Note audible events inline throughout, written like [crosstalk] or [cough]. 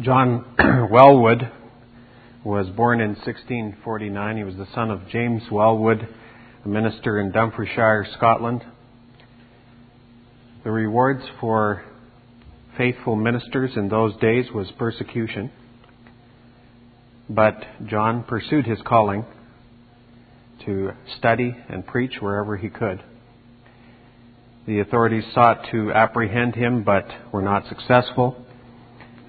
John [clears throat] Welwood was born in 1649. He was the son of James Welwood, a minister in Dumfriesshire, Scotland. The rewards for faithful ministers in those days was persecution. But John pursued his calling to study and preach wherever he could. The authorities sought to apprehend him but were not successful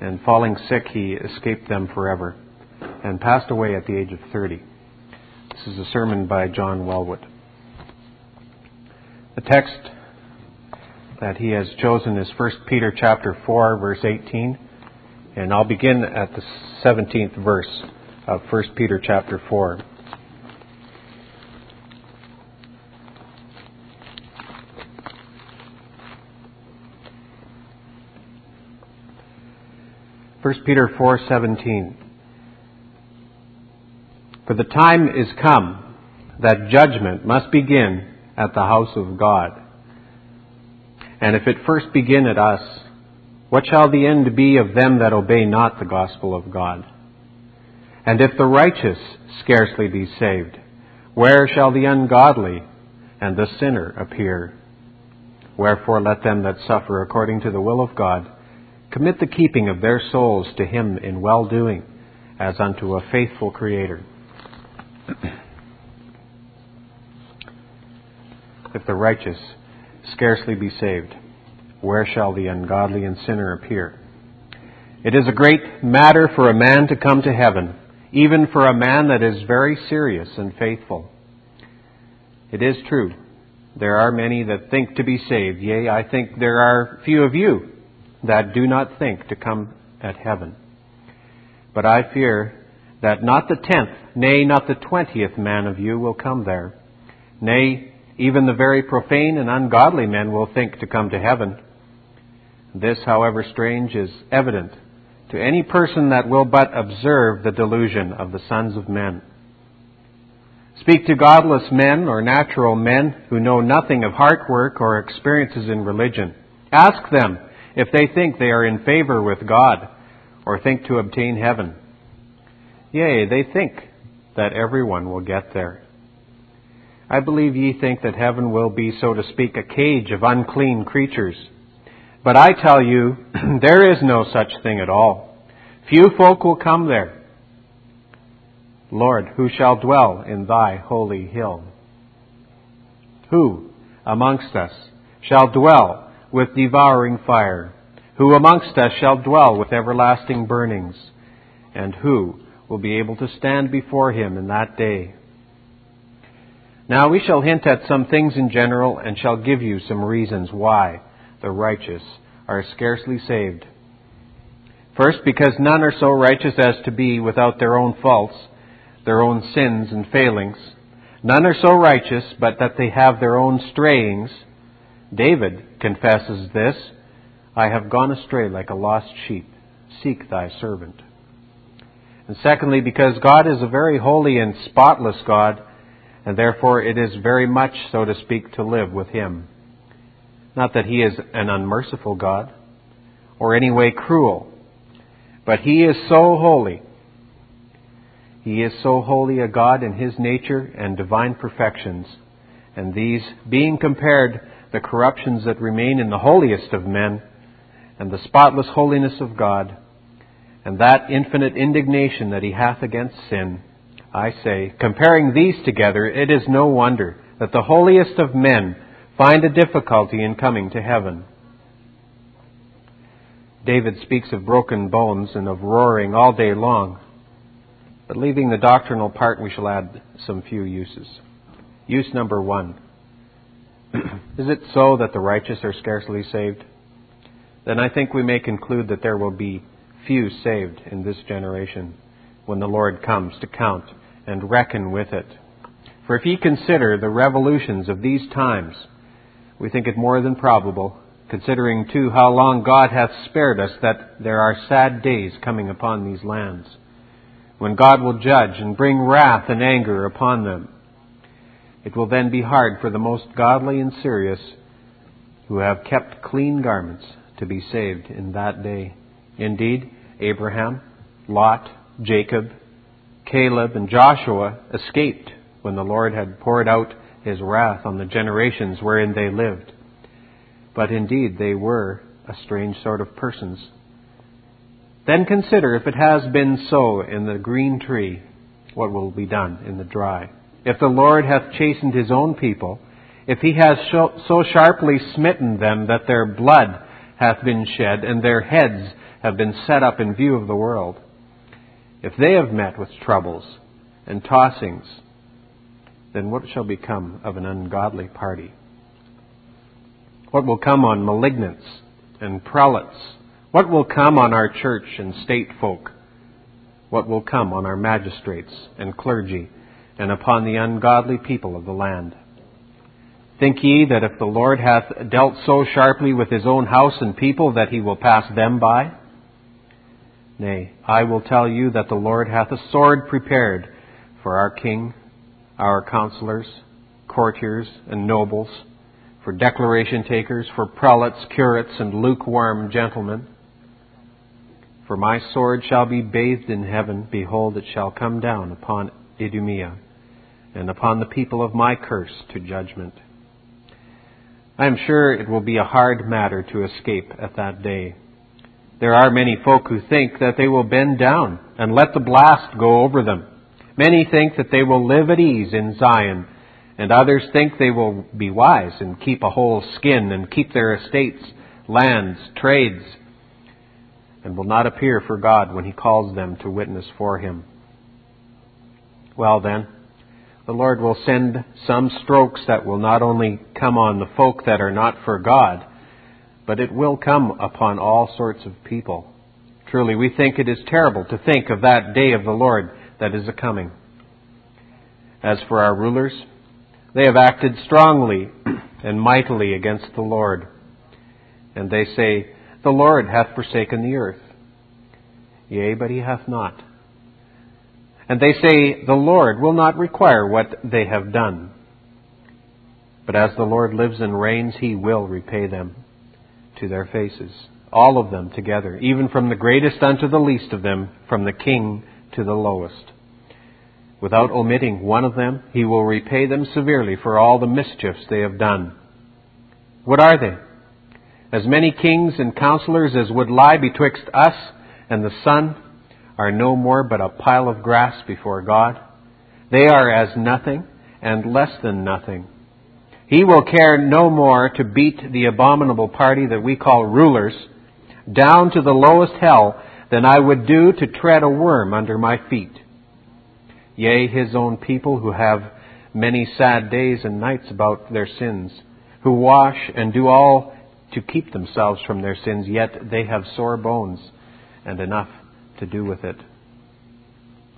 and falling sick, he escaped them forever and passed away at the age of 30. This is a sermon by John Welwood. The text that he has chosen is 1 Peter chapter 4 verse 18 and I'll begin at the 17th verse of 1 Peter chapter 4. 1 Peter 4:17 For the time is come that judgment must begin at the house of God. And if it first begin at us, what shall the end be of them that obey not the gospel of God? And if the righteous scarcely be saved, where shall the ungodly and the sinner appear? Wherefore let them that suffer according to the will of God commit the keeping of their souls to Him in well doing, as unto a faithful Creator. if the righteous scarcely be saved, where shall the ungodly and sinner appear? It is a great matter for a man to come to heaven, even for a man that is very serious and faithful. It is true. There are many that think to be saved. Yea, I think there are few of you that do not think to come at heaven. But I fear that not the tenth, nay, not the twentieth man of you will come there. Nay, even the very profane and ungodly men will think to come to heaven. This, however strange, is evident to any person that will but observe the delusion of the sons of men. Speak to godless men or natural men who know nothing of heart work or experiences in religion. Ask them if they think they are in favor with God or think to obtain heaven. Yea, they think that everyone will get there. I believe ye think that heaven will be, so to speak, a cage of unclean creatures. But I tell you, [clears throat] there is no such thing at all. Few folk will come there. Lord, who shall dwell in thy holy hill? Who amongst us shall dwell with devouring fire? Who amongst us shall dwell with everlasting burnings? And who will be able to stand before him in that day? Now we shall hint at some things in general and shall give you some reasons why the righteous are scarcely saved. First, because none are so righteous as to be without their own faults, their own sins and failings. None are so righteous but that they have their own strayings David confesses this I have gone astray like a lost sheep. Seek thy servant. And secondly, because God is a very holy and spotless God, and therefore it is very much, so to speak, to live with Him. Not that He is an unmerciful God, or any way cruel, but He is so holy. He is so holy a God in His nature and divine perfections, and these, being compared the corruptions that remain in the holiest of men, and the spotless holiness of God, and that infinite indignation that he hath against sin, I say, comparing these together, it is no wonder that the holiest of men find a difficulty in coming to heaven. David speaks of broken bones and of roaring all day long. But leaving the doctrinal part, we shall add some few uses. Use number one. Is it so that the righteous are scarcely saved? Then I think we may conclude that there will be few saved in this generation when the Lord comes to count and reckon with it. For if ye consider the revolutions of these times, we think it more than probable, considering too how long God hath spared us, that there are sad days coming upon these lands, when God will judge and bring wrath and anger upon them it will then be hard for the most godly and serious who have kept clean garments to be saved in that day. Indeed, Abraham, Lot, Jacob, Caleb, and Joshua escaped when the Lord had poured out his wrath on the generations wherein they lived. But indeed they were a strange sort of persons. Then consider if it has been so in the green tree, what will be done in the dry. If the Lord hath chastened his own people, if he has so sharply smitten them that their blood hath been shed and their heads have been set up in view of the world, if they have met with troubles and tossings, then what shall become of an ungodly party? What will come on malignants and prelates? What will come on our church and state folk? What will come on our magistrates and clergy and upon the ungodly people of the land? Think ye that if the Lord hath dealt so sharply with his own house and people that he will pass them by? Nay, I will tell you that the Lord hath a sword prepared for our king, our counselors, courtiers, and nobles, for declaration takers, for prelates, curates, and lukewarm gentlemen. For my sword shall be bathed in heaven, behold, it shall come down upon Idumea, and upon the people of my curse to judgment. I am sure it will be a hard matter to escape at that day. There are many folk who think that they will bend down and let the blast go over them. Many think that they will live at ease in Zion, and others think they will be wise and keep a whole skin and keep their estates, lands, trades, and will not appear for God when He calls them to witness for Him. Well then, the Lord will send some strokes that will not only come on the folk that are not for God, but it will come upon all sorts of people. Truly, we think it is terrible to think of that day of the Lord that is a coming. As for our rulers, they have acted strongly and mightily against the Lord. And they say, The Lord hath forsaken the earth. Yea, but he hath not. And they say, The Lord will not require what they have done. But as the Lord lives and reigns, he will repay them to their faces, all of them together, even from the greatest unto the least of them, from the king to the lowest. Without omitting one of them, he will repay them severely for all the mischiefs they have done. What are they? As many kings and counselors as would lie betwixt us and the sun are no more but a pile of grass before God. They are as nothing and less than nothing. He will care no more to beat the abominable party that we call rulers down to the lowest hell than I would do to tread a worm under my feet. Yea, his own people who have many sad days and nights about their sins, who wash and do all to keep themselves from their sins, yet they have sore bones and enough to do with it.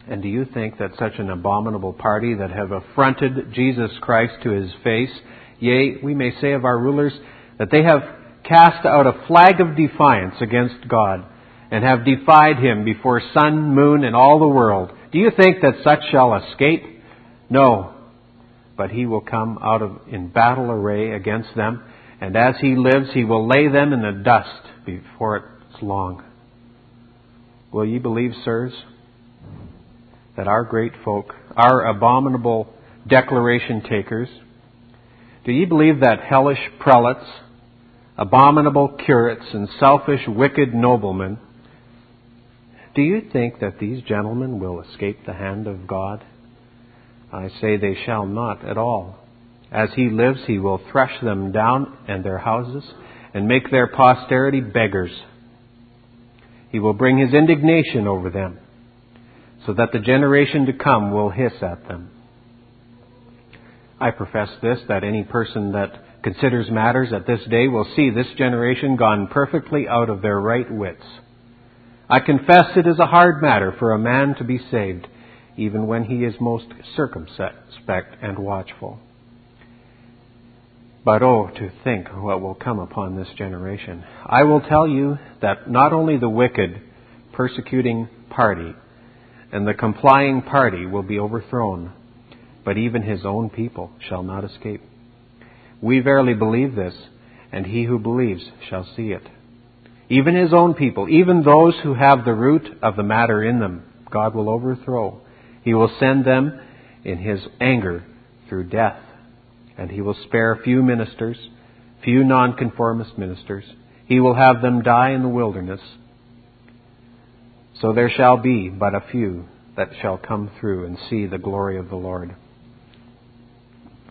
And do you think that such an abominable party that have affronted Jesus Christ to his face, yea, we may say of our rulers, that they have cast out a flag of defiance against God, and have defied him before sun, moon, and all the world, do you think that such shall escape? No. But he will come out of in battle array against them, and as he lives, he will lay them in the dust before it's long. Will ye believe, sirs, that our great folk, our abominable declaration takers, do ye believe that hellish prelates, abominable curates, and selfish, wicked noblemen, do you think that these gentlemen will escape the hand of God? I say they shall not at all. As he lives, he will thresh them down and their houses, and make their posterity beggars. He will bring his indignation over them, so that the generation to come will hiss at them. I profess this, that any person that considers matters at this day will see this generation gone perfectly out of their right wits. I confess it is a hard matter for a man to be saved, even when he is most circumspect and watchful. But oh, to think what will come upon this generation. I will tell you that not only the wicked, persecuting party and the complying party will be overthrown, but even his own people shall not escape. We verily believe this, and he who believes shall see it. even his own people, even those who have the root of the matter in them, God will overthrow. He will send them in his anger through death. And he will spare few ministers, few nonconformist ministers. He will have them die in the wilderness. So there shall be but a few that shall come through and see the glory of the Lord.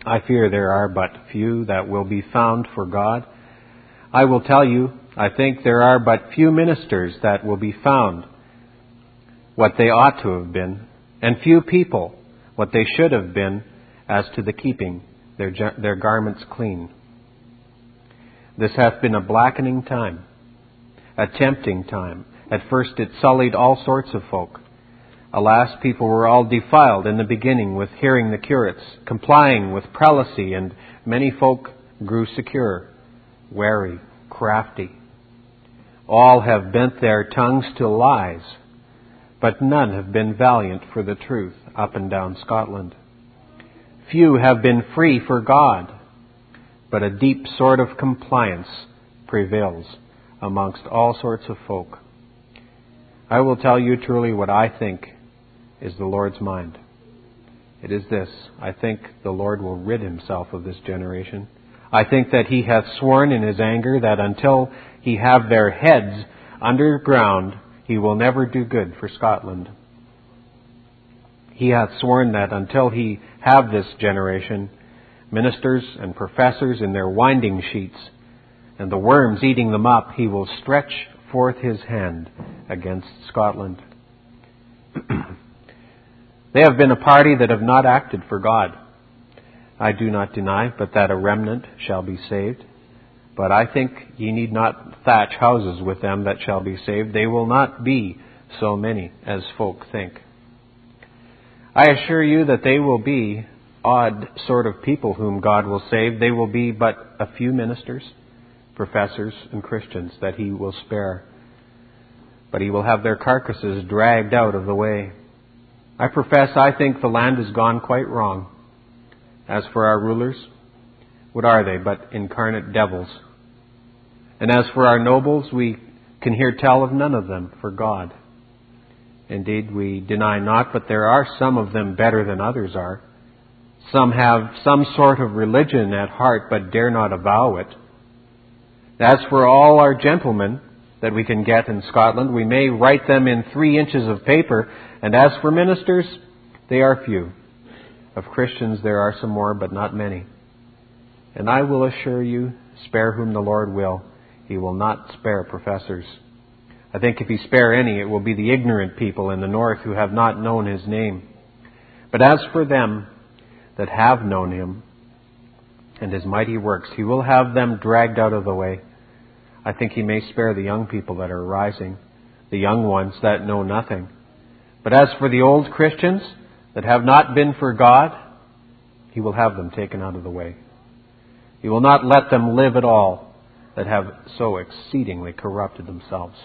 I fear there are but few that will be found for God. I will tell you, I think there are but few ministers that will be found what they ought to have been, and few people what they should have been as to the keeping their, their garments clean. This hath been a blackening time, a tempting time. At first it sullied all sorts of folk. Alas, people were all defiled in the beginning with hearing the curates, complying with prelacy, and many folk grew secure, wary, crafty. All have bent their tongues to lies, but none have been valiant for the truth up and down Scotland. Few have been free for God, but a deep sort of compliance prevails amongst all sorts of folk. I will tell you truly what I think is the Lord's mind. It is this I think the Lord will rid himself of this generation. I think that he hath sworn in his anger that until he have their heads underground, he will never do good for Scotland. He hath sworn that until he have this generation, ministers and professors in their winding sheets, and the worms eating them up, he will stretch forth his hand against Scotland. [clears throat] They have been a party that have not acted for God. I do not deny, but that a remnant shall be saved. But I think ye need not thatch houses with them that shall be saved. They will not be so many as folk think. I assure you that they will be odd sort of people whom God will save. They will be but a few ministers, professors, and Christians that he will spare. But he will have their carcasses dragged out of the way. I profess I think the land has gone quite wrong. As for our rulers, what are they but incarnate devils? And as for our nobles, we can hear tell of none of them for God. Indeed, we deny not, but there are some of them better than others are. Some have some sort of religion at heart, but dare not avow it. As for all our gentlemen that we can get in Scotland, we may write them in three inches of paper, and as for ministers, they are few. Of Christians there are some more, but not many. And I will assure you, spare whom the Lord will, he will not spare professors. I think if he spare any, it will be the ignorant people in the north who have not known his name. But as for them that have known him and his mighty works, he will have them dragged out of the way. I think he may spare the young people that are rising, the young ones that know nothing. But as for the old Christians that have not been for God, he will have them taken out of the way. He will not let them live at all that have so exceedingly corrupted themselves.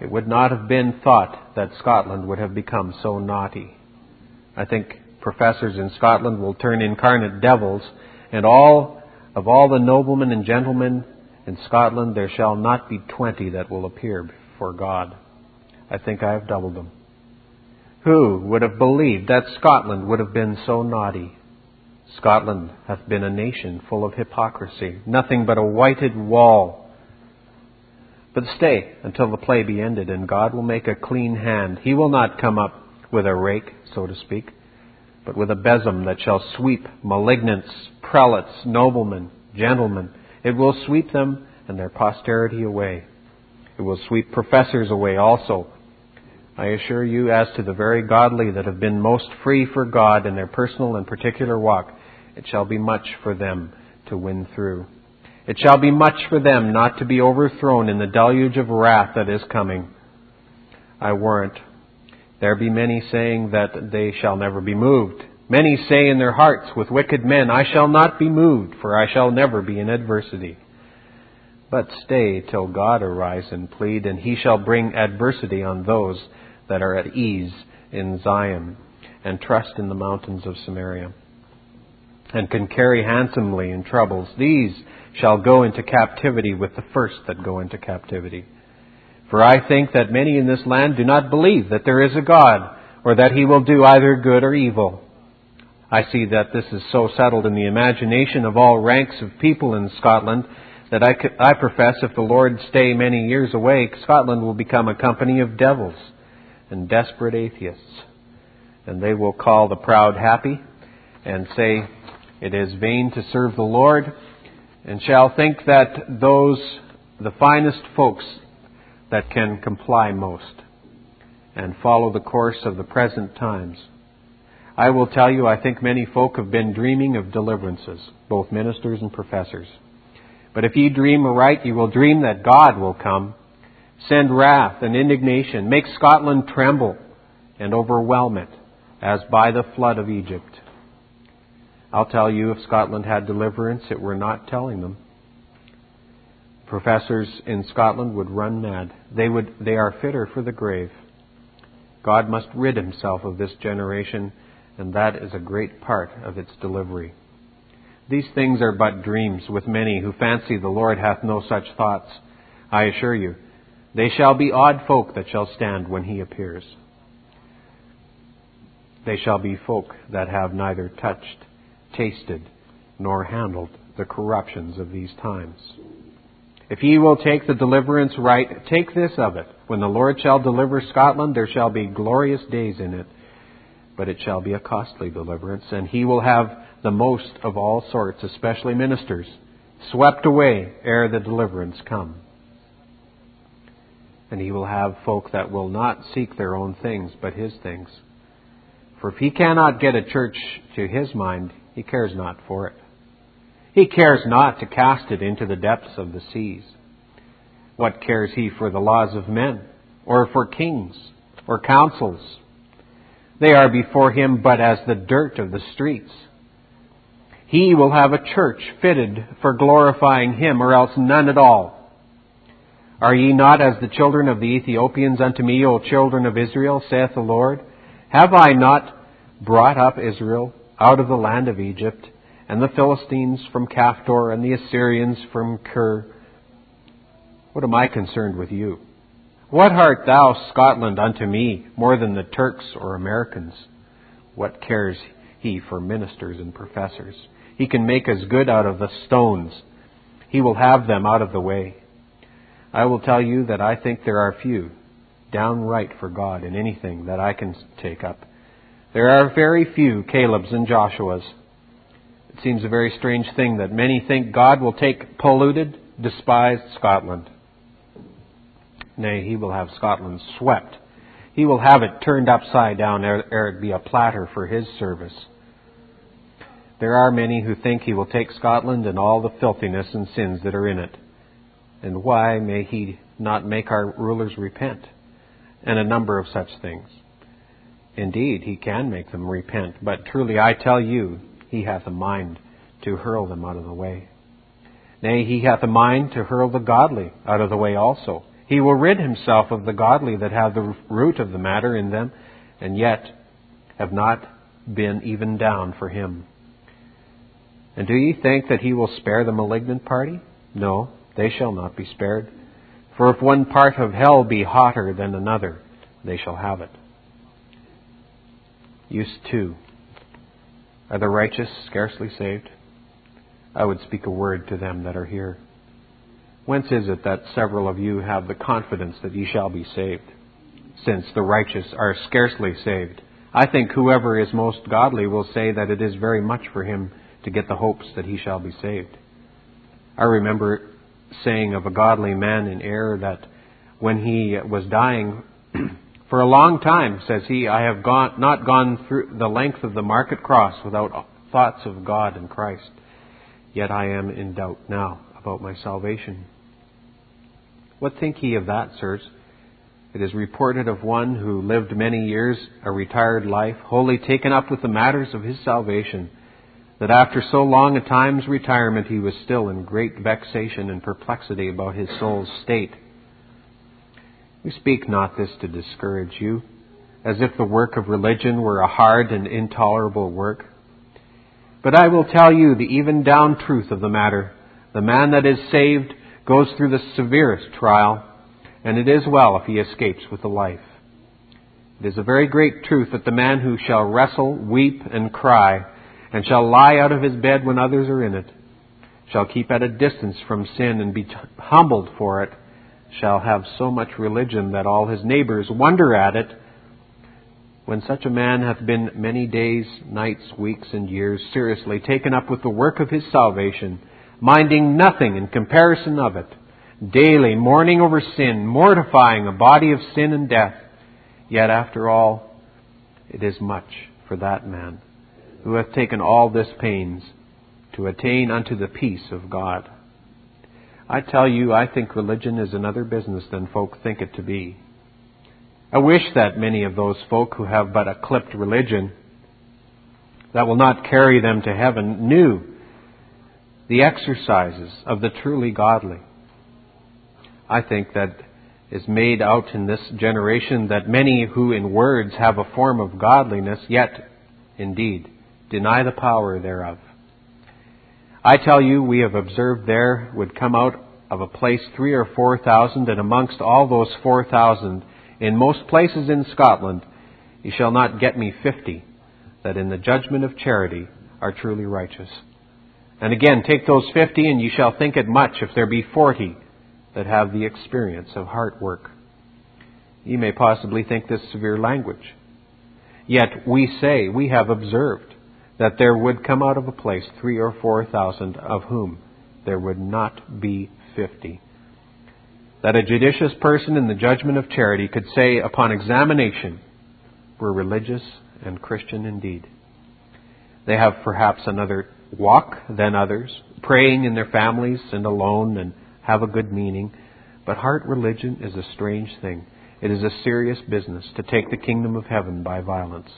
It would not have been thought that Scotland would have become so naughty. I think professors in Scotland will turn incarnate devils, and all of all the noblemen and gentlemen in Scotland there shall not be twenty that will appear before God. I think I have doubled them. Who would have believed that Scotland would have been so naughty? Scotland hath been a nation full of hypocrisy, nothing but a whited wall. But stay until the play be ended, and God will make a clean hand. He will not come up with a rake, so to speak, but with a besom that shall sweep malignants, prelates, noblemen, gentlemen. It will sweep them and their posterity away. It will sweep professors away also I assure you, as to the very godly that have been most free for God in their personal and particular walk, it shall be much for them to win through. It shall be much for them not to be overthrown in the deluge of wrath that is coming. I warrant there be many saying that they shall never be moved. Many say in their hearts with wicked men, I shall not be moved, for I shall never be in adversity. But stay till God arise and plead, and he shall bring adversity on those that are at ease in Zion and trust in the mountains of Samaria. and can carry handsomely in troubles, these shall go into captivity with the first that go into captivity. For I think that many in this land do not believe that there is a God, or that he will do either good or evil. I see that this is so settled in the imagination of all ranks of people in Scotland that I, could, I profess if the Lord stay many years away, Scotland will become a company of devils and desperate atheists. And they will call the proud happy and say, It is vain to serve the Lord, and shall think that those, the finest folks that can comply most and follow the course of the present times. I will tell you, I think many folk have been dreaming of deliverances, both ministers and professors. But if ye dream aright, ye will dream that God will come, send wrath and indignation, make Scotland tremble, and overwhelm it, as by the flood of Egypt. I'll tell you, if Scotland had deliverance, it were not telling them. Professors in Scotland would run mad. They would they are fitter for the grave. God must rid himself of this generation, and that is a great part of its delivery. These things are but dreams with many who fancy the Lord hath no such thoughts. I assure you, they shall be odd folk that shall stand when he appears. They shall be folk that have neither touched tasted nor handled the corruptions of these times. If ye will take the deliverance right, take this of it. When the Lord shall deliver Scotland, there shall be glorious days in it, but it shall be a costly deliverance, and he will have the most of all sorts, especially ministers, swept away ere the deliverance come. And he will have folk that will not seek their own things, but his things. For if he cannot get a church to his mind, he cares not for it. He cares not to cast it into the depths of the seas. What cares he for the laws of men, or for kings, or councils? They are before him but as the dirt of the streets. He will have a church fitted for glorifying him, or else none at all. Are ye not as the children of the Ethiopians unto me, O children of Israel, saith the Lord? Have I not brought up Israel out of the land of Egypt, and the Philistines from Caphtor, and the Assyrians from Kir. What am I concerned with you? What art thou, Scotland, unto me, more than the Turks or Americans? What cares he for ministers and professors? He can make as good out of the stones. He will have them out of the way. I will tell you that I think there are few downright for God in anything that I can take up. There are very few Caleb's and Joshua's. It seems a very strange thing that many think God will take polluted, despised Scotland. Nay, he will have Scotland swept. He will have it turned upside down ere it be a platter for his service. There are many who think he will take Scotland and all the filthiness and sins that are in it. And why may he not make our rulers repent? And a number of such things. Indeed, he can make them repent, but truly I tell you, he hath a mind to hurl them out of the way. Nay, he hath a mind to hurl the godly out of the way also. He will rid himself of the godly that have the root of the matter in them, and yet have not been even down for him. And do ye think that he will spare the malignant party? No, they shall not be spared. For if one part of hell be hotter than another, they shall have it. Use 2. Are the righteous scarcely saved? I would speak a word to them that are here. Whence is it that several of you have the confidence that ye shall be saved, since the righteous are scarcely saved? I think whoever is most godly will say that it is very much for him to get the hopes that he shall be saved. I remember saying of a godly man in error that when he was dying, [clears throat] For a long time, says he, I have gone, not gone through the length of the market cross without thoughts of God and Christ. Yet I am in doubt now about my salvation. What think ye of that, sirs? It is reported of one who lived many years, a retired life, wholly taken up with the matters of his salvation, that after so long a time's retirement he was still in great vexation and perplexity about his soul's state we speak not this to discourage you, as if the work of religion were a hard and intolerable work. But I will tell you the even down truth of the matter. The man that is saved goes through the severest trial, and it is well if he escapes with the life. It is a very great truth that the man who shall wrestle, weep, and cry, and shall lie out of his bed when others are in it, shall keep at a distance from sin and be humbled for it, shall have so much religion that all his neighbors wonder at it, when such a man hath been many days, nights, weeks, and years seriously taken up with the work of his salvation, minding nothing in comparison of it, daily mourning over sin, mortifying a body of sin and death, yet after all, it is much for that man who hath taken all this pains to attain unto the peace of God. I tell you, I think religion is another business than folk think it to be. I wish that many of those folk who have but a clipped religion that will not carry them to heaven knew the exercises of the truly godly. I think that is made out in this generation that many who in words have a form of godliness, yet, indeed, deny the power thereof. I tell you, we have observed there would come out of a place three or four thousand, and amongst all those four thousand, in most places in Scotland, you shall not get me fifty, that in the judgment of charity are truly righteous. And again, take those fifty, and you shall think it much if there be forty that have the experience of heart work. You may possibly think this severe language. Yet we say, we have observed that there would come out of a place three or four thousand of whom there would not be fifty. That a judicious person in the judgment of charity could say upon examination, we're religious and Christian indeed. They have perhaps another walk than others, praying in their families and alone and have a good meaning. But heart religion is a strange thing. It is a serious business to take the kingdom of heaven by violence.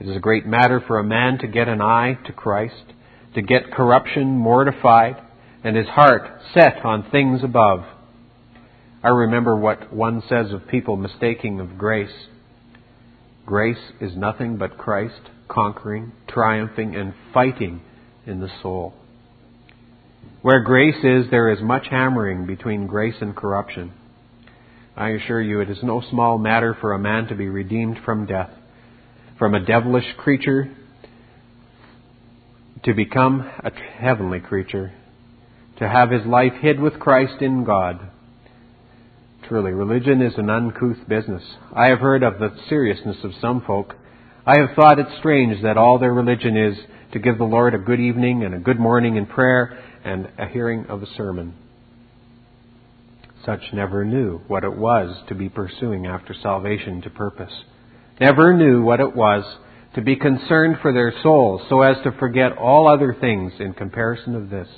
It is a great matter for a man to get an eye to Christ, to get corruption mortified, and his heart set on things above. I remember what one says of people mistaking of grace. Grace is nothing but Christ conquering, triumphing, and fighting in the soul. Where grace is, there is much hammering between grace and corruption. I assure you, it is no small matter for a man to be redeemed from death from a devilish creature to become a heavenly creature, to have his life hid with Christ in God. Truly, religion is an uncouth business. I have heard of the seriousness of some folk. I have thought it strange that all their religion is to give the Lord a good evening and a good morning in prayer and a hearing of a sermon. Such never knew what it was to be pursuing after salvation to purpose never knew what it was to be concerned for their souls so as to forget all other things in comparison of this.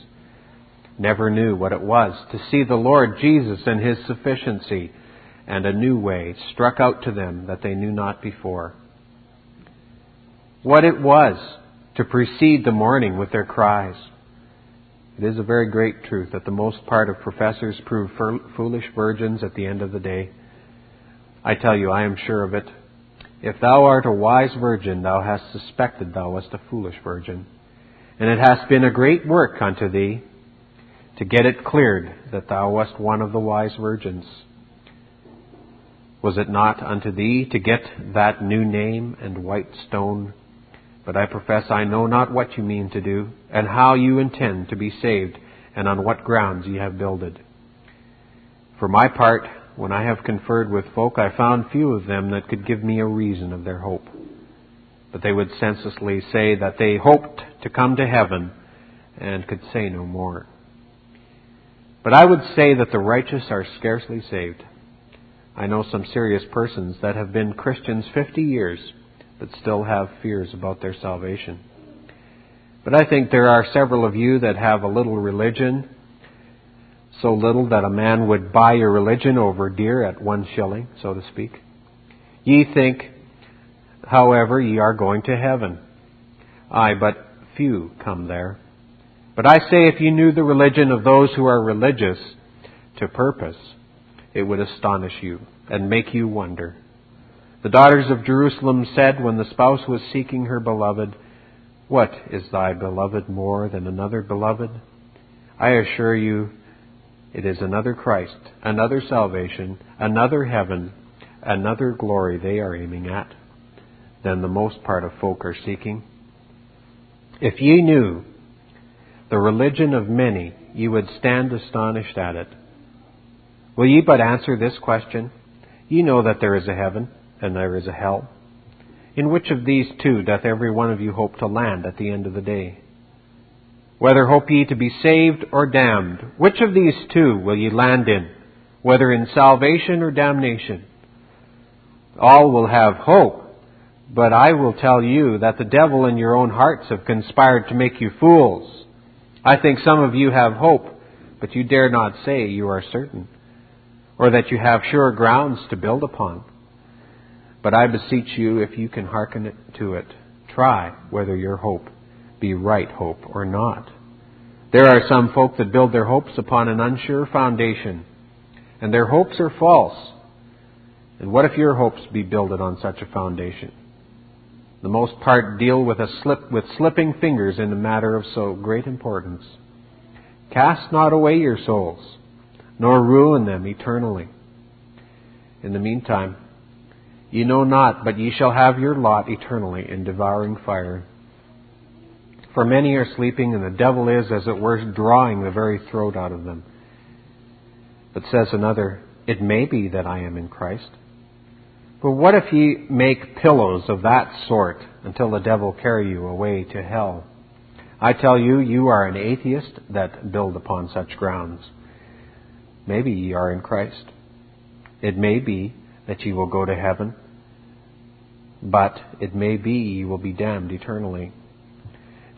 Never knew what it was to see the Lord Jesus and His sufficiency and a new way struck out to them that they knew not before. What it was to precede the morning with their cries. It is a very great truth that the most part of professors prove foolish virgins at the end of the day. I tell you, I am sure of it. If thou art a wise virgin, thou hast suspected thou wast a foolish virgin. And it hath been a great work unto thee to get it cleared that thou wast one of the wise virgins. Was it not unto thee to get that new name and white stone? But I profess I know not what you mean to do, and how you intend to be saved, and on what grounds ye have builded. For my part, when I have conferred with folk, I found few of them that could give me a reason of their hope. But they would senselessly say that they hoped to come to heaven and could say no more. But I would say that the righteous are scarcely saved. I know some serious persons that have been Christians 50 years but still have fears about their salvation. But I think there are several of you that have a little religion so little that a man would buy your religion over dear at one shilling, so to speak. Ye think, however, ye are going to heaven. Ay, but few come there. But I say, if ye knew the religion of those who are religious to purpose, it would astonish you and make you wonder. The daughters of Jerusalem said when the spouse was seeking her beloved, What is thy beloved more than another beloved? I assure you, it is another Christ, another salvation, another heaven, another glory they are aiming at than the most part of folk are seeking. If ye knew the religion of many, ye would stand astonished at it. Will ye but answer this question? Ye know that there is a heaven, and there is a hell. In which of these two doth every one of you hope to land at the end of the day? Whether hope ye to be saved or damned, which of these two will ye land in, whether in salvation or damnation? All will have hope, but I will tell you that the devil and your own hearts have conspired to make you fools. I think some of you have hope, but you dare not say you are certain, or that you have sure grounds to build upon. But I beseech you, if you can hearken to it, try whether your hope be right hope or not. There are some folk that build their hopes upon an unsure foundation, and their hopes are false. And what if your hopes be builded on such a foundation? The most part deal with a slip with slipping fingers in a matter of so great importance. Cast not away your souls, nor ruin them eternally. In the meantime, Ye know not, but ye shall have your lot eternally in devouring fire. For many are sleeping, and the devil is, as it were, drawing the very throat out of them. But says another, It may be that I am in Christ. But what if ye make pillows of that sort until the devil carry you away to hell? I tell you, you are an atheist that build upon such grounds. Maybe ye are in Christ. It may be that ye will go to heaven, but it may be ye will be damned eternally.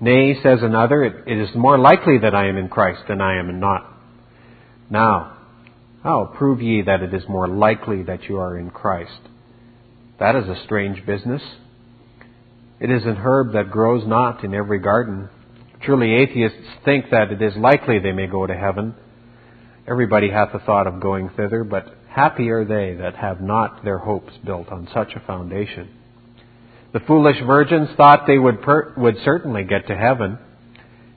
Nay, says another, it, it is more likely that I am in Christ than I am not. Now, how prove ye that it is more likely that you are in Christ? That is a strange business. It is an herb that grows not in every garden. Truly, atheists think that it is likely they may go to heaven. Everybody hath a thought of going thither, but happy are they that have not their hopes built on such a foundation. The foolish virgins thought they would, per- would certainly get to heaven.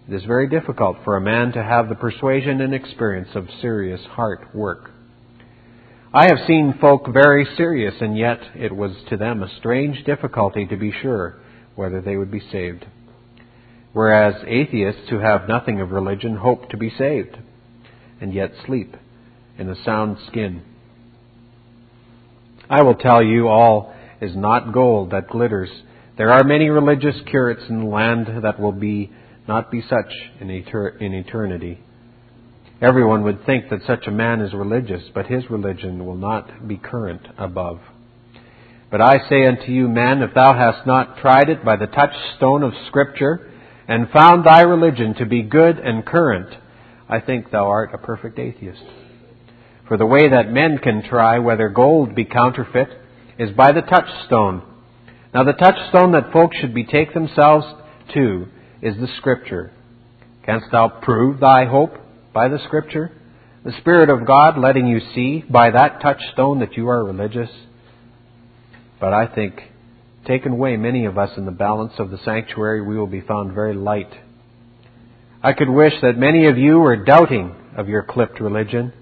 It is very difficult for a man to have the persuasion and experience of serious heart work. I have seen folk very serious, and yet it was to them a strange difficulty to be sure whether they would be saved. Whereas atheists who have nothing of religion hope to be saved, and yet sleep in a sound skin. I will tell you all is not gold that glitters. There are many religious curates in the land that will be not be such in, etern- in eternity. Everyone would think that such a man is religious, but his religion will not be current above. But I say unto you, man, if thou hast not tried it by the touchstone of Scripture, and found thy religion to be good and current, I think thou art a perfect atheist. For the way that men can try whether gold be counterfeit is by the touchstone. Now the touchstone that folks should betake themselves to is the Scripture. Canst thou prove thy hope by the Scripture? The Spirit of God letting you see by that touchstone that you are religious? But I think, taken away many of us in the balance of the sanctuary, we will be found very light. I could wish that many of you were doubting of your clipped religion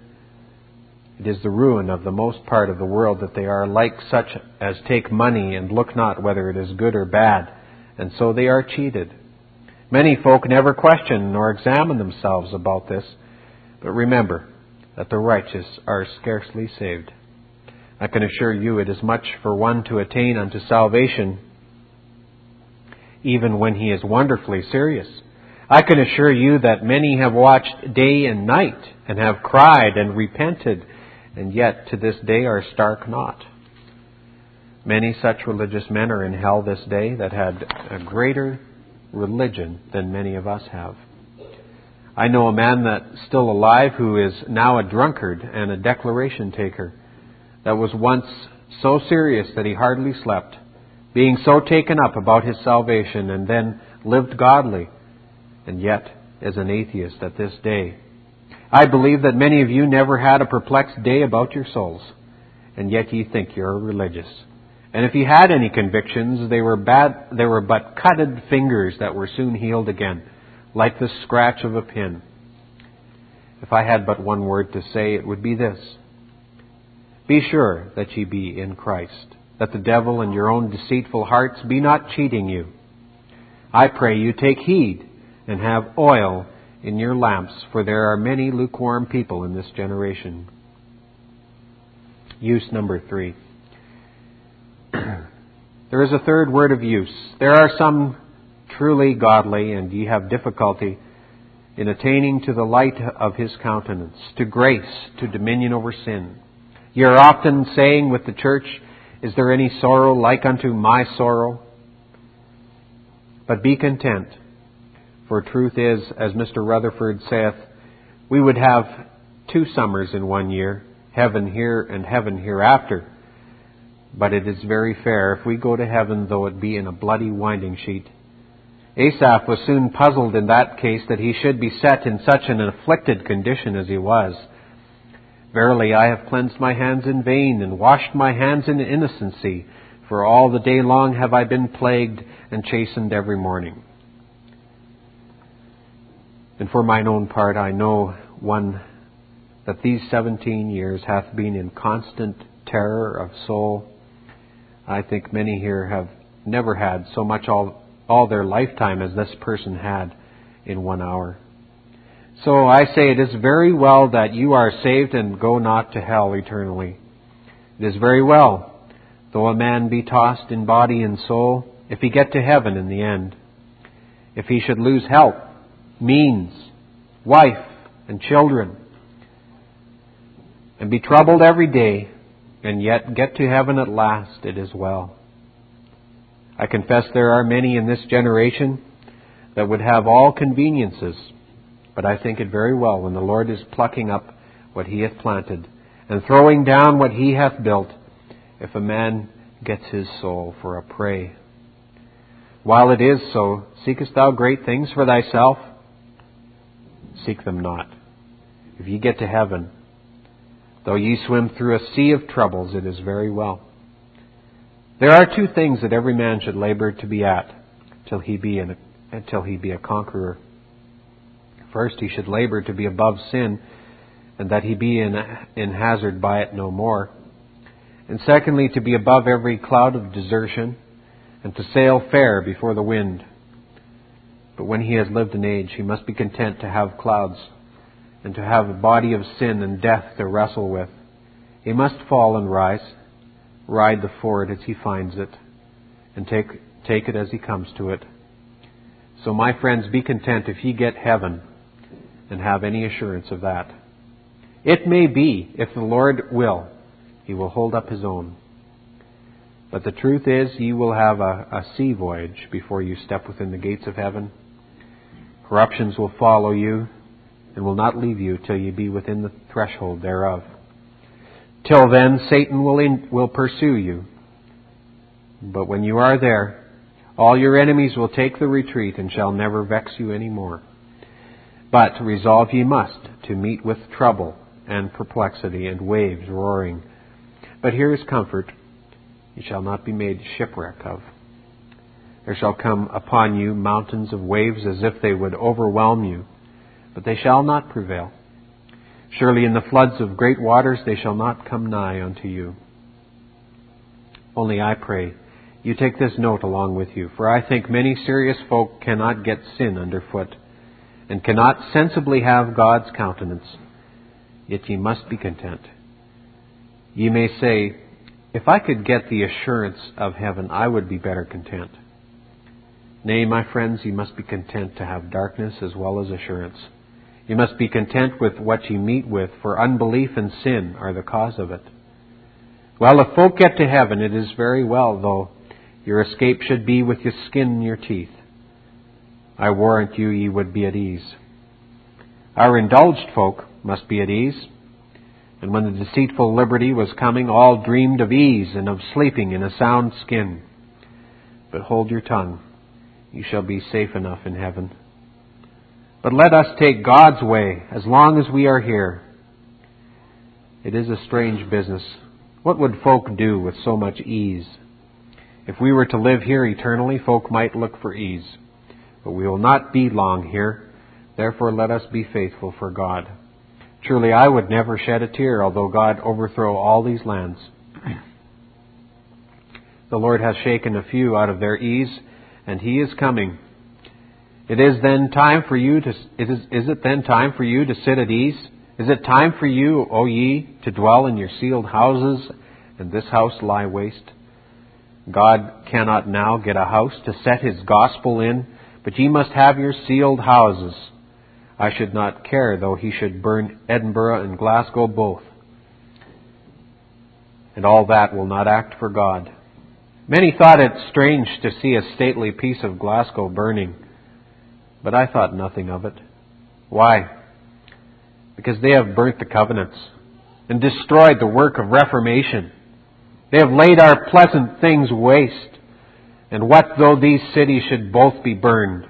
it is the ruin of the most part of the world that they are like such as take money and look not whether it is good or bad, and so they are cheated. Many folk never question nor examine themselves about this, but remember that the righteous are scarcely saved. I can assure you it is much for one to attain unto salvation, even when he is wonderfully serious. I can assure you that many have watched day and night and have cried and repented and yet to this day are stark not. Many such religious men are in hell this day that had a greater religion than many of us have. I know a man that's still alive who is now a drunkard and a declaration taker that was once so serious that he hardly slept, being so taken up about his salvation and then lived godly, and yet is an atheist at this day I believe that many of you never had a perplexed day about your souls, and yet ye think you're religious. And if he had any convictions, they were bad, they were but cutted fingers that were soon healed again, like the scratch of a pin. If I had but one word to say, it would be this. Be sure that ye be in Christ, that the devil and your own deceitful hearts be not cheating you. I pray you take heed and have oil in your lamps, for there are many lukewarm people in this generation. Use number three. [clears throat] there is a third word of use. There are some truly godly, and ye have difficulty in attaining to the light of his countenance, to grace, to dominion over sin. Ye are often saying with the church, Is there any sorrow like unto my sorrow? But be content, for truth is, as Mr. Rutherford saith, we would have two summers in one year, heaven here and heaven hereafter. But it is very fair if we go to heaven, though it be in a bloody winding sheet. Asaph was soon puzzled in that case that he should be set in such an afflicted condition as he was. Verily, I have cleansed my hands in vain and washed my hands in innocency, for all the day long have I been plagued and chastened every morning. And for mine own part, I know one that these seventeen years hath been in constant terror of soul. I think many here have never had so much all, all their lifetime as this person had in one hour. So I say it is very well that you are saved and go not to hell eternally. It is very well, though a man be tossed in body and soul, if he get to heaven in the end. If he should lose health, means, wife, and children, and be troubled every day, and yet get to heaven at last, it is well. I confess there are many in this generation that would have all conveniences but I think it very well when the Lord is plucking up what he hath planted and throwing down what he hath built, if a man gets his soul for a prey. While it is so, seekest thou great things for thyself? Seek them not. If ye get to heaven, though ye swim through a sea of troubles, it is very well. There are two things that every man should labor to be at till he be, until he be a conqueror. First, he should labor to be above sin, and that he be in, in hazard by it no more. And secondly, to be above every cloud of desertion, and to sail fair before the wind. But when he has lived an age, he must be content to have clouds, and to have a body of sin and death to wrestle with. He must fall and rise, ride the ford as he finds it, and take, take it as he comes to it. So, my friends, be content if ye get heaven and have any assurance of that. It may be, if the Lord will, he will hold up his own. But the truth is, ye will have a, a sea voyage before you step within the gates of heaven. Corruptions will follow you and will not leave you till ye be within the threshold thereof. Till then, Satan will, in, will pursue you. But when you are there, all your enemies will take the retreat and shall never vex you any more. But resolve ye must to meet with trouble and perplexity and waves roaring. But here is comfort ye shall not be made shipwreck of. There shall come upon you mountains of waves as if they would overwhelm you, but they shall not prevail. Surely in the floods of great waters they shall not come nigh unto you. Only I pray you take this note along with you, for I think many serious folk cannot get sin underfoot and cannot sensibly have God's countenance, yet ye must be content. Ye may say, If I could get the assurance of heaven, I would be better content. Nay, my friends, ye must be content to have darkness as well as assurance. Ye must be content with what ye meet with, for unbelief and sin are the cause of it. Well, if folk get to heaven, it is very well, though your escape should be with your skin in your teeth. I warrant you ye would be at ease. Our indulged folk must be at ease. And when the deceitful liberty was coming, all dreamed of ease and of sleeping in a sound skin. But hold your tongue. You shall be safe enough in heaven. But let us take God's way as long as we are here. It is a strange business. What would folk do with so much ease? If we were to live here eternally, folk might look for ease. But we will not be long here. Therefore, let us be faithful for God. Truly, I would never shed a tear, although God overthrow all these lands. [clears throat] the Lord has shaken a few out of their ease, and He is coming. It is then time for you to, it is, is it then time for you to sit at ease? Is it time for you, O ye, to dwell in your ceiled houses, and this house lie waste? God cannot now get a house to set his gospel in, but ye must have your ceiled houses. I should not care though he should burn Edinburgh and Glasgow both. And all that will not act for God. Many thought it strange to see a stately piece of Glasgow burning, but I thought nothing of it. Why? Because they have burnt the covenants and destroyed the work of reformation. They have laid our pleasant things waste. And what though these cities should both be burned?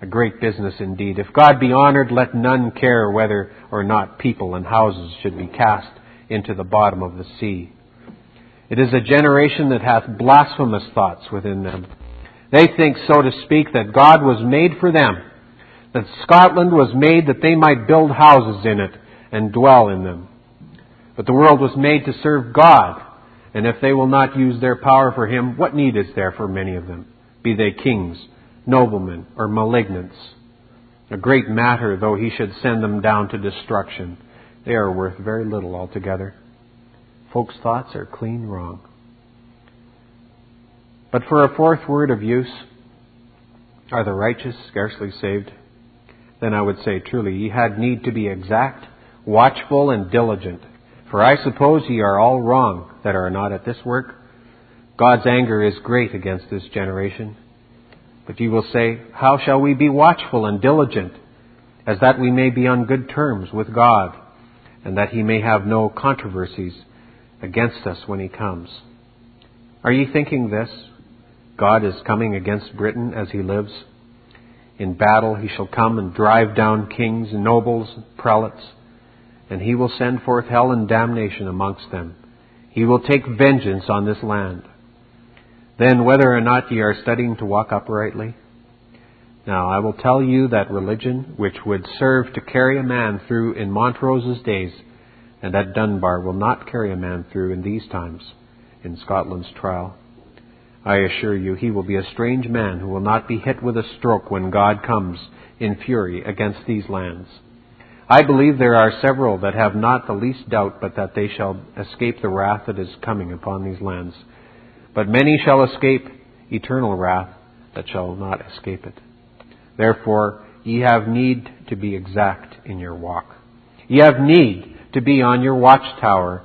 A great business indeed. If God be honored, let none care whether or not people and houses should be cast into the bottom of the sea. It is a generation that hath blasphemous thoughts within them. They think, so to speak, that God was made for them, that Scotland was made that they might build houses in it and dwell in them. But the world was made to serve God, and if they will not use their power for him, what need is there for many of them, be they kings, noblemen, or malignants? A great matter, though he should send them down to destruction. They are worth very little altogether. Folks' thoughts are clean wrong. But for a fourth word of use, are the righteous scarcely saved? Then I would say truly, ye had need to be exact, watchful, and diligent for I suppose ye are all wrong that are not at this work. God's anger is great against this generation. But ye will say, How shall we be watchful and diligent, as that we may be on good terms with God, and that he may have no controversies against us when he comes? Are ye thinking this? God is coming against Britain as he lives. In battle he shall come and drive down kings, nobles, prelates and he will send forth hell and damnation amongst them. He will take vengeance on this land. Then, whether or not ye are studying to walk uprightly, now I will tell you that religion which would serve to carry a man through in Montrose's days and that Dunbar will not carry a man through in these times in Scotland's trial. I assure you, he will be a strange man who will not be hit with a stroke when God comes in fury against these lands. I believe there are several that have not the least doubt but that they shall escape the wrath that is coming upon these lands. But many shall escape eternal wrath that shall not escape it. Therefore, ye have need to be exact in your walk. Ye have need to be on your watchtower.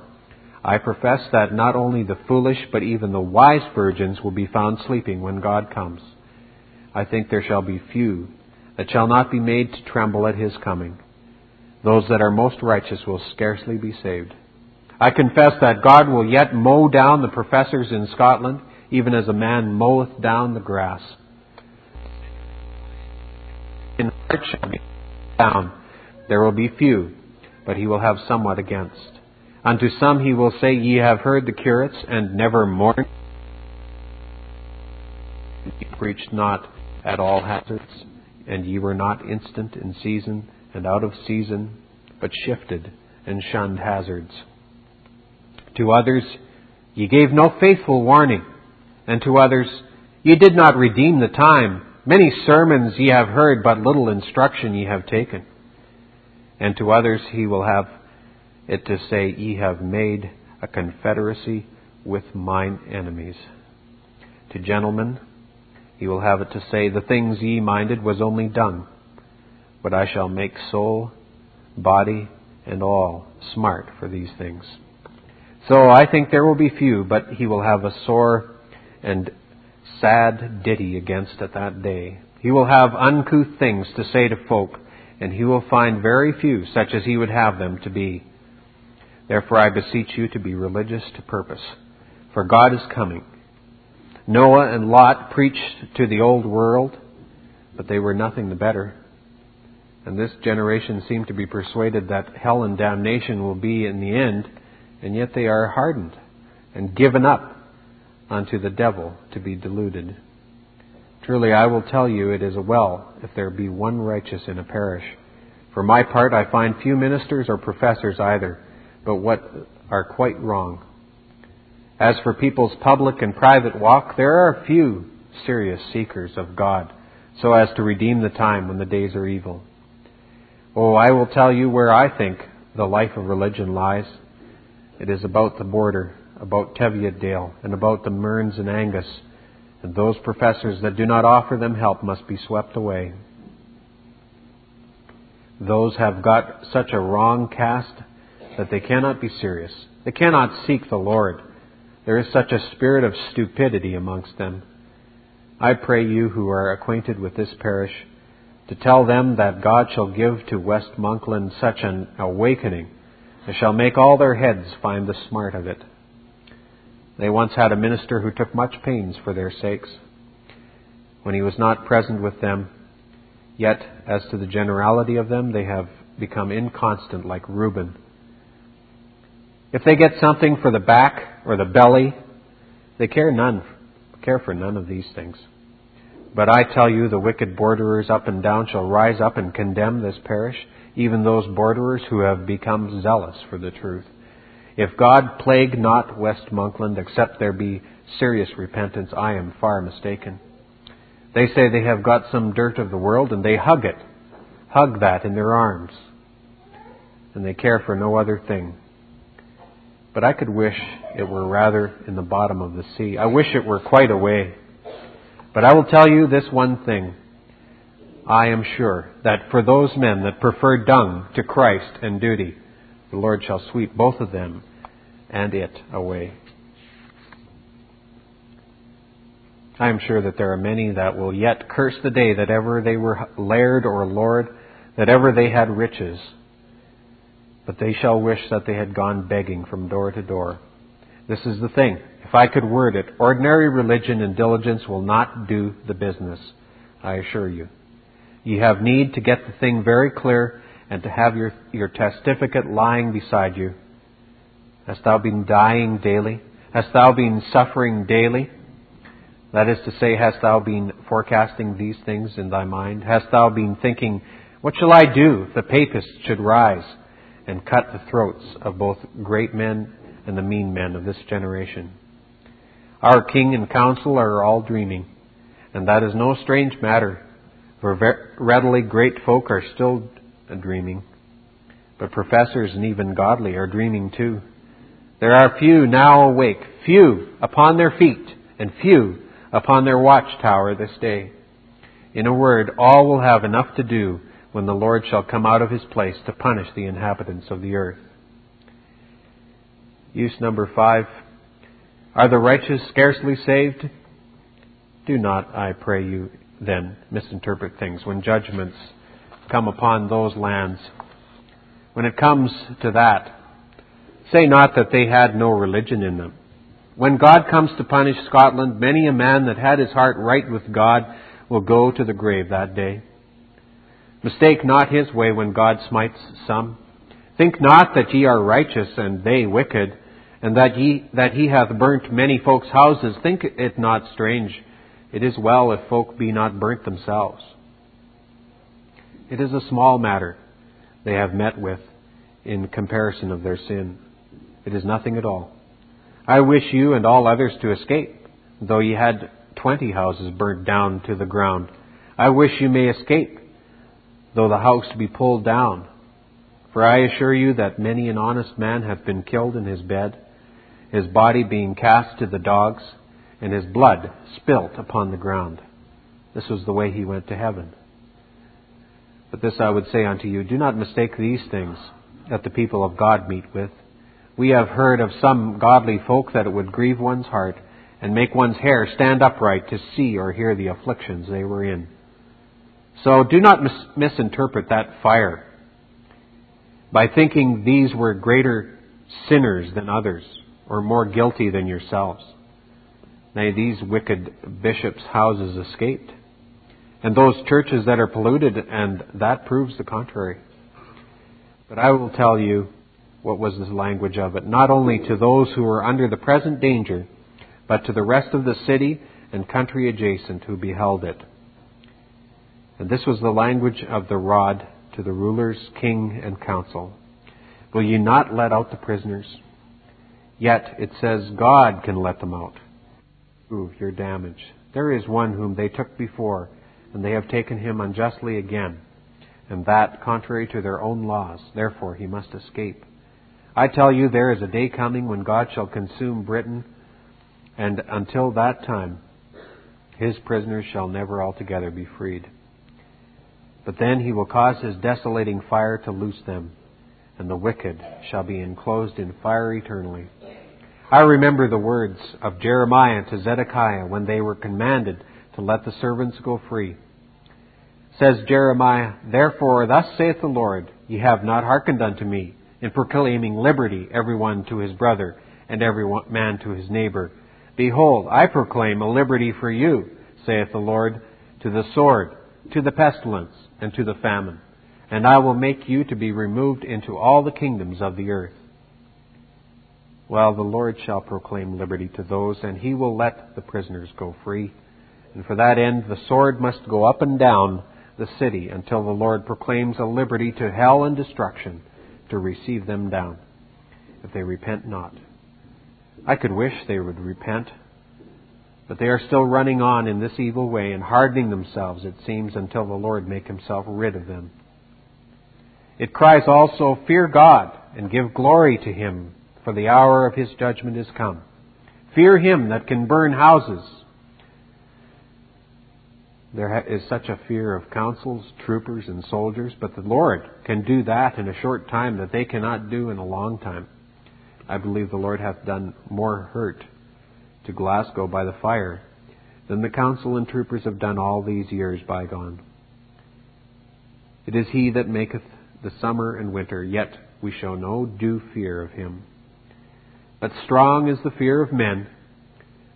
I profess that not only the foolish, but even the wise virgins will be found sleeping when God comes. I think there shall be few that shall not be made to tremble at his coming. Those that are most righteous will scarcely be saved. I confess that God will yet mow down the professors in Scotland, even as a man moweth down the grass. In heart shall be down. There will be few, but he will have somewhat against. Unto some he will say, Ye have heard the curates, and never mourned. Ye preached not at all hazards, and ye were not instant in season and out of season, but shifted and shunned hazards. To others, ye gave no faithful warning, and to others, ye did not redeem the time. Many sermons ye have heard, but little instruction ye have taken. And to others he will have it to say, Ye have made a confederacy with mine enemies. To gentlemen, he will have it to say, The things ye minded was only dung but I shall make soul, body, and all smart for these things. So I think there will be few, but he will have a sore and sad ditty against at that day. He will have uncouth things to say to folk, and he will find very few such as he would have them to be. Therefore I beseech you to be religious to purpose, for God is coming. Noah and Lot preached to the old world, but they were nothing the better. And this generation seem to be persuaded that hell and damnation will be in the end, and yet they are hardened and given up unto the devil to be deluded. Truly I will tell you it is a well if there be one righteous in a parish. For my part I find few ministers or professors either, but what are quite wrong. As for people's public and private walk, there are few serious seekers of God, so as to redeem the time when the days are evil. Oh, I will tell you where I think the life of religion lies. It is about the border, about Teviotdale, and about the Mearns and Angus, and those professors that do not offer them help must be swept away. Those have got such a wrong cast that they cannot be serious. They cannot seek the Lord. There is such a spirit of stupidity amongst them. I pray you who are acquainted with this parish to tell them that God shall give to West Monkland such an awakening as shall make all their heads find the smart of it. They once had a minister who took much pains for their sakes. When he was not present with them, yet as to the generality of them, they have become inconstant like Reuben. If they get something for the back or the belly, they care none, care for none of these things. But I tell you, the wicked borderers up and down shall rise up and condemn this parish, even those borderers who have become zealous for the truth. If God plague not West Monkland, except there be serious repentance, I am far mistaken. They say they have got some dirt of the world, and they hug it, hug that in their arms, and they care for no other thing. But I could wish it were rather in the bottom of the sea. I wish it were quite away. But I will tell you this one thing. I am sure that for those men that prefer dung to Christ and duty, the Lord shall sweep both of them and it away. I am sure that there are many that will yet curse the day that ever they were laird or lord, that ever they had riches. But they shall wish that they had gone begging from door to door. This is the thing. If I could word it, ordinary religion and diligence will not do the business, I assure you. You have need to get the thing very clear and to have your, your testificate lying beside you. Hast thou been dying daily? Hast thou been suffering daily? That is to say, hast thou been forecasting these things in thy mind? Hast thou been thinking, What shall I do if the papists should rise and cut the throats of both great men and the mean men of this generation? Our king and council are all dreaming, and that is no strange matter, for readily great folk are still dreaming. But professors and even godly are dreaming too. There are few now awake, few upon their feet, and few upon their watchtower this day. In a word, all will have enough to do when the Lord shall come out of his place to punish the inhabitants of the earth. Use number five. Are the righteous scarcely saved? Do not, I pray you, then misinterpret things when judgments come upon those lands. When it comes to that, say not that they had no religion in them. When God comes to punish Scotland, many a man that had his heart right with God will go to the grave that day. Mistake not his way when God smites some. Think not that ye are righteous and they wicked and that he, that he hath burnt many folks' houses, think it not strange. It is well if folk be not burnt themselves. It is a small matter they have met with in comparison of their sin. It is nothing at all. I wish you and all others to escape, though ye had twenty houses burnt down to the ground. I wish you may escape, though the house be pulled down. For I assure you that many an honest man hath been killed in his bed, his body being cast to the dogs, and his blood spilt upon the ground. This was the way he went to heaven. But this I would say unto you, do not mistake these things that the people of God meet with. We have heard of some godly folk that it would grieve one's heart and make one's hair stand upright to see or hear the afflictions they were in. So do not mis- misinterpret that fire by thinking these were greater sinners than others or more guilty than yourselves. Nay, these wicked bishops' houses escaped, and those churches that are polluted, and that proves the contrary. But I will tell you what was the language of it, not only to those who were under the present danger, but to the rest of the city and country adjacent who beheld it. And this was the language of the rod to the rulers, king, and council. Will ye not let out the prisoners? Yet it says God can let them out. Ooh, your damage. There is one whom they took before, and they have taken him unjustly again, and that contrary to their own laws. Therefore he must escape. I tell you, there is a day coming when God shall consume Britain, and until that time, his prisoners shall never altogether be freed. But then he will cause his desolating fire to loose them, and the wicked shall be enclosed in fire eternally. I remember the words of Jeremiah to Zedekiah when they were commanded to let the servants go free. Says Jeremiah, Therefore thus saith the Lord, Ye have not hearkened unto me, in proclaiming liberty every one to his brother, and every man to his neighbor. Behold, I proclaim a liberty for you, saith the Lord, to the sword, to the pestilence, and to the famine. And I will make you to be removed into all the kingdoms of the earth. Well, the Lord shall proclaim liberty to those, and he will let the prisoners go free. And for that end, the sword must go up and down the city until the Lord proclaims a liberty to hell and destruction to receive them down, if they repent not. I could wish they would repent, but they are still running on in this evil way and hardening themselves, it seems, until the Lord make himself rid of them. It cries also, Fear God and give glory to him for the hour of his judgment is come. Fear him that can burn houses. There is such a fear of councils, troopers, and soldiers, but the Lord can do that in a short time that they cannot do in a long time. I believe the Lord hath done more hurt to Glasgow by the fire than the council and troopers have done all these years bygone. It is he that maketh the summer and winter, yet we show no due fear of him. But strong is the fear of men.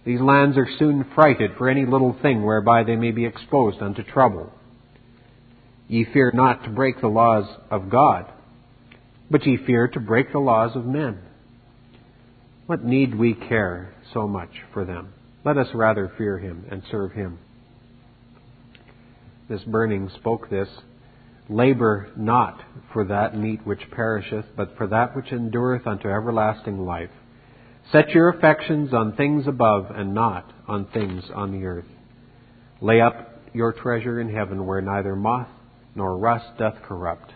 These lands are soon frighted for any little thing whereby they may be exposed unto trouble. Ye fear not to break the laws of God, but ye fear to break the laws of men. What need we care so much for them? Let us rather fear him and serve him. This burning spoke this Labor not for that meat which perisheth, but for that which endureth unto everlasting life Set your affections on things above and not on things on the earth. Lay up your treasure in heaven where neither moth nor rust doth corrupt.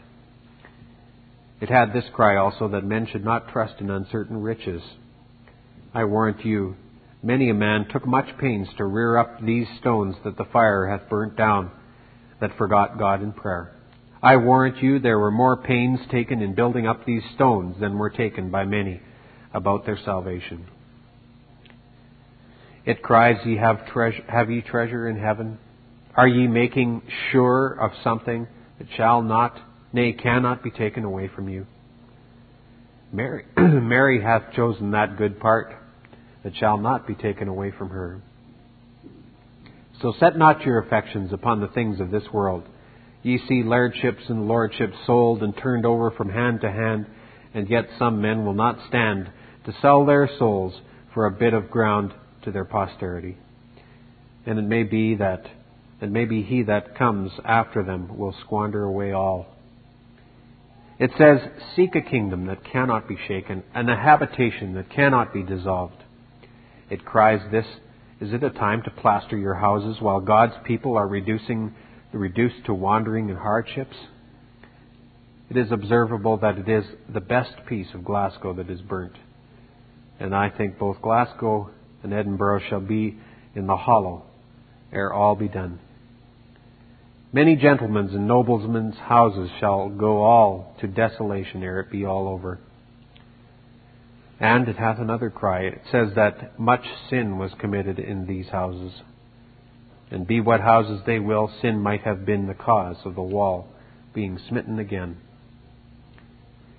It had this cry also that men should not trust in uncertain riches. I warrant you, many a man took much pains to rear up these stones that the fire hath burnt down, that forgot God in prayer. I warrant you there were more pains taken in building up these stones than were taken by many about their salvation. It cries, Ye have, treasure, have ye treasure in heaven? Are ye making sure of something that shall not, nay, cannot be taken away from you? Mary, [clears throat] Mary hath chosen that good part that shall not be taken away from her. So set not your affections upon the things of this world. Ye see lairdships and lordships sold and turned over from hand to hand, and yet some men will not stand to sell their souls for a bit of ground to their posterity. And it may be that, and maybe he that comes after them will squander away all. It says, Seek a kingdom that cannot be shaken, and a habitation that cannot be dissolved. It cries this, Is it a time to plaster your houses while God's people are reducing, reduced to wandering and hardships? It is observable that it is the best piece of Glasgow that is burnt and I think both Glasgow and Edinburgh shall be in the hollow ere all be done. Many gentlemen's and noblemen's houses shall go all to desolation ere it be all over. And it hath another cry. It says that much sin was committed in these houses. And be what houses they will, sin might have been the cause of the wall being smitten again.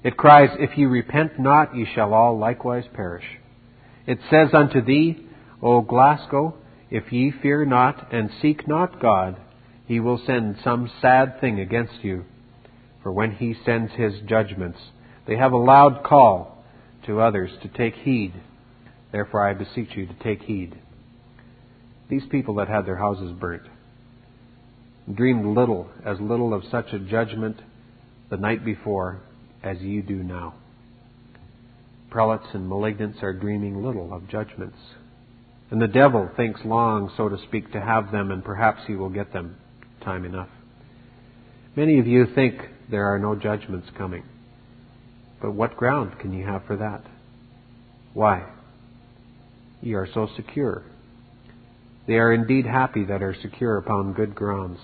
It cries, If ye repent not, ye shall all likewise perish. It says unto thee, O Glasgow, if ye fear not and seek not God, he will send some sad thing against you. For when he sends his judgments, they have a loud call to others to take heed, Therefore I beseech you to take heed. These people that had their houses burnt dreamed little, as little of such a judgment the night before as you do now. Prelates and malignants are dreaming little of judgments. And the devil thinks long, so to speak, to have them, and perhaps he will get them time enough. Many of you think there are no judgments coming. But what ground can you have for that? Why? Ye are so secure. They are indeed happy that are secure upon good grounds.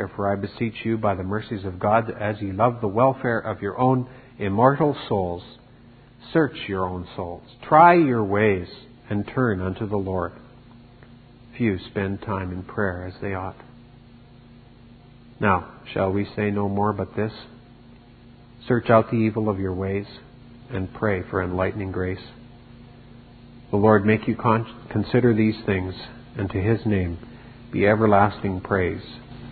Therefore I beseech you by the mercies of God, as ye love the welfare of your own immortal souls, search your own souls, try your ways, and turn unto the Lord. Few spend time in prayer as they ought. Now, shall we say no more but this? Search out the evil of your ways and pray for enlightening grace. The Lord make you con- consider these things, and to his name be everlasting praise.